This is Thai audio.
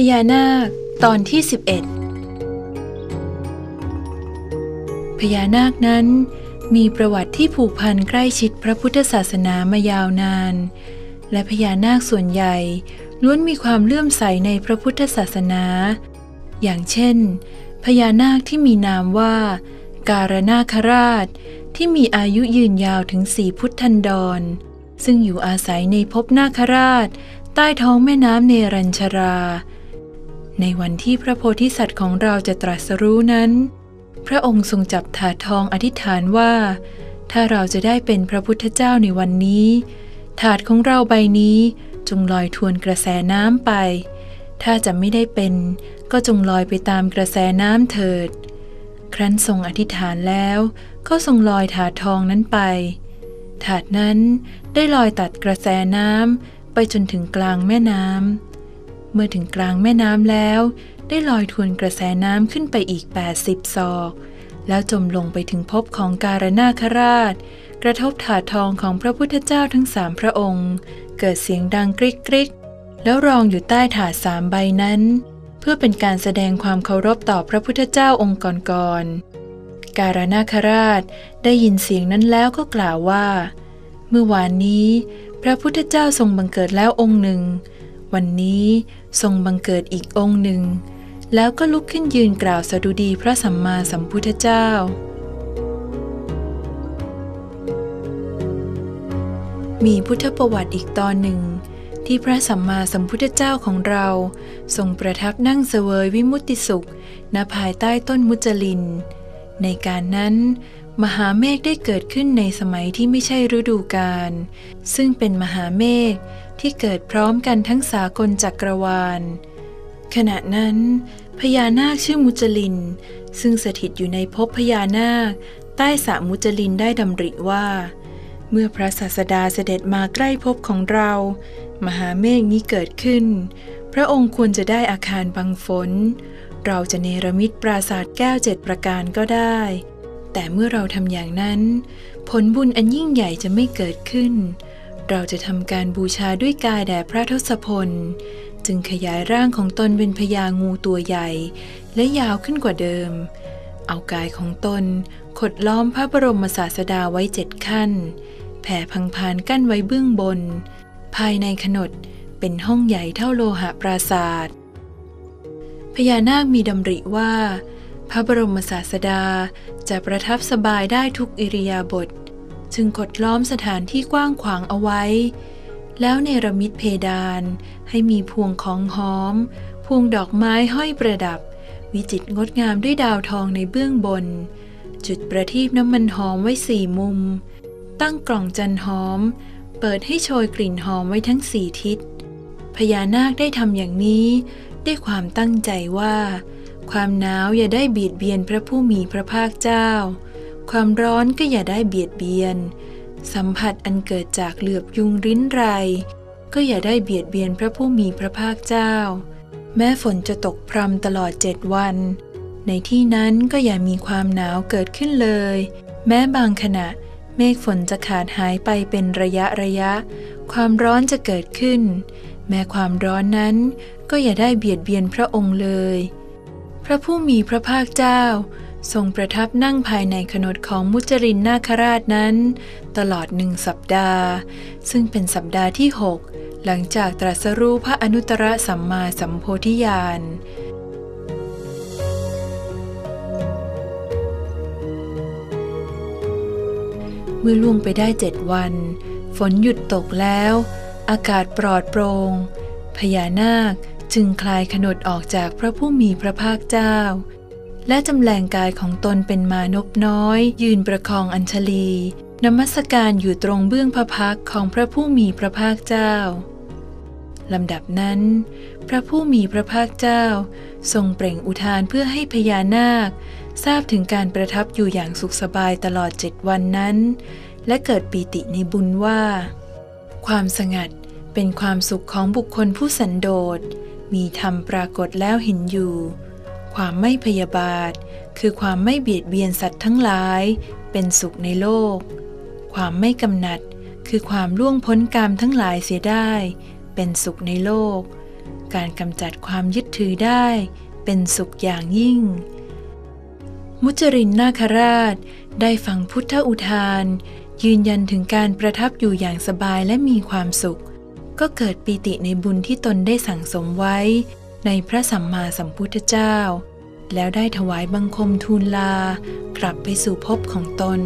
พญานาคตอนที่ 11 พญานาคนั้นมีประวัติที่ผูกพันใกล้ชิดพระพุทธศาสนามายาวนาน และพญานาคส่วนใหญ่ล้วนมีความเลื่อมใสในพระพุทธศาสนา อย่างเช่น พญานาคที่มีนามว่า การนาคราชที่มีอายุยืนยาวถึงสี่พุทธันดร ซึ่งอยู่อาศัยในภพนาคราช ใต้ท้องแม่น้ำเนรัญชรา ในวันที่พระโพธิสัตว์ของเราจะตรัสรู้นั้น พระองค์ทรงจับถาทองอธิษฐานว่า ถ้าเราจะได้เป็นพระพุทธเจ้าในวันนี้ ถาดของเราใบนี้จงลอยทวนกระแสน้ำไป ถ้าจะไม่ได้เป็น ก็จงลอยไปตามกระแสน้ำเถิด ครั้นทรงอธิษฐานแล้วก็ทรงลอยถาดทองนั้นไป ถาดนั้นได้ลอยตัดกระแสน้ำไปจนถึงกลางแม่น้ำ เมื่อถึงกลางแม่น้ำแล้ว ได้ลอยทวนกระแสน้ำขึ้นไปอีก 80ศอก แล้วจมลงไปถึงภพของการนาคราช กระทบถาดทองของพระพุทธเจ้าทั้งสามพระองค์ เกิดเสียงดังกริกกริกแล้วรองอยู่ใต้ถาดสามใบนั้น เพื่อเป็นการแสดงความเคารพต่อพระพุทธเจ้าองค์ก่อนๆการนาคราชได้ยินเสียงนั้นแล้วก็กล่าวว่า เมื่อวานนี้ พระพุทธเจ้าทรงบังเกิดแล้วองค์หนึ่ง วันนี้ทรงบังเกิดอีกองค์หนึ่ง แล้วก็ลุกขึ้นยืนกล่าวสดุดีพระสัมมาสัมพุทธเจ้า มีพุทธประวัติอีกตอนหนึ่ง ที่พระสัมมาสัมพุทธเจ้าของเรา ทรงประทับนั่งเสวยวิมุตติสุข ณภายใต้ต้นมุจลิน ในการนั้นมหาเมฆได้เกิดขึ้นในสมัยที่ไม่ใช่ฤดูกาลซึ่งเป็นมหาเมฆ ที่เกิดพร้อมกันทั้งสากลจักรวาล ขณะนั้นพญานาคชื่อมุจลิน ซึ่งสถิตอยู่ในภพพญานาค ใต้สระมุจลินได้ดำริว่า เมื่อพระศาสดาเสด็จมาใกล้ภพของเรา มหาเมฆนี้เกิดขึ้น พระองค์ควรจะได้อาคารบังฝน เราจะเนรมิตปราสาทแก้วเจ็ดประการก็ได้ แต่เมื่อเราทำอย่างนั้น ผลบุญอันยิ่งใหญ่จะไม่เกิดขึ้น เราจะทำการบูชาด้วยกายแด่พระทศพล จึงขยายร่างของตนเป็นพญางูตัวใหญ่ และยาวขึ้นกว่าเดิม เอากายของตนขดล้อมพระบรมศาสดาไว้เจ็ดขั้น แผ่พังพานกั้นไว้เบื้องบน ภายในขนดเป็นห้องใหญ่เท่าโลหะปราศาสตร์พญานาคมีดำริว่า พระบรมศาสดาจะประทับสบายได้ทุกอิริยาบถ จึงกดล้อมสถานที่กว้างขวางเอาไว้ แล้วเนรมิตเพดานให้มีพวงของหอม พวงดอกไม้ห้อยประดับ วิจิตรงดงามด้วยดาวทองในเบื้องบน จุดประทีปน้ำมันหอมไว้สี่มุม ตั้งกล่องจันหอม เปิดให้โชยกลิ่นหอมไว้ทั้งสี่ทิศ พญานาคได้ทำอย่างนี้ด้วยความตั้งใจว่า ความหนาวอย่าได้บีดเบียนพระผู้มีพระภาคเจ้า ความร้อนก็อย่าได้เบียดเบียน สัมผัสอันเกิดจากเหลือบยุงริ้นไร ก็อย่าได้เบียดเบียนพระผู้มีพระภาคเจ้า แม้ฝนจะตกพรำตลอดเจ็ดวัน ในที่นั้นก็อย่ามีความหนาวเกิดขึ้นเลย แม้บางขณะเมฆฝนจะขาดหายไปเป็นระยะระยะ ความร้อนจะเกิดขึ้น แม้ความร้อนนั้นก็อย่าได้เบียดเบียนพระองค์เลย พระผู้มีพระภาคเจ้า ทรงประทับนั่งภายในขนดของมุจรินนาคราชนั้น ตลอดหนึ่งสัปดาห์ ซึ่งเป็นสัปดาห์ที่หกหลังจากตรัสรู้พระอนุตตรสัมมาสัมโพธิญาณเมื่อล่วงไปได้เจ็ดวัน ฝนหยุดตกแล้ว อากาศปลอดโปรง่งพญานาคจึงคลายขนดออกจากพระผู้มีพระภาคเจ้า และจำแรงกายของตนเป็นมานพน้อย ยืนประคองอัญชลีนมัสการอยู่ตรงเบื้องพระพักของพระผู้มีพระภาคเจ้าลำดับนั้น พระผู้มีพระภาคเจ้า ทรงเปล่งอุทานเพื่อให้พญานาค ทราบถึงการประทับอยู่อย่างสุขสบายตลอดเจ็ดวันนั้น และเกิดปีติในบุญว่า ความสงัดเป็นความสุขของบุคคลผู้สันโดษมีธรรมปรากฏแล้วเห็นอยู่ ความไม่พยาบาท คือความไม่เบียดเบียนสัตว์ทั้งหลาย เป็นสุขในโลก ความไม่กำหนัด คือความล่วงพ้นกรรมทั้งหลายเสียได้ เป็นสุขในโลก การกำจัดความยึดถือได้ เป็นสุขอย่างยิ่ง มุจรินนาคราชได้ฟังพุทธอุทาน ยืนยันถึงการประทับอยู่อย่างสบายและมีความสุข ก็เกิดปีติในบุญที่ตนได้สั่งสมไว้ ในพระสัมมาสัมพุทธเจ้า แล้วได้ถวายบังคมทูลลากลับไปสู่ภพของตน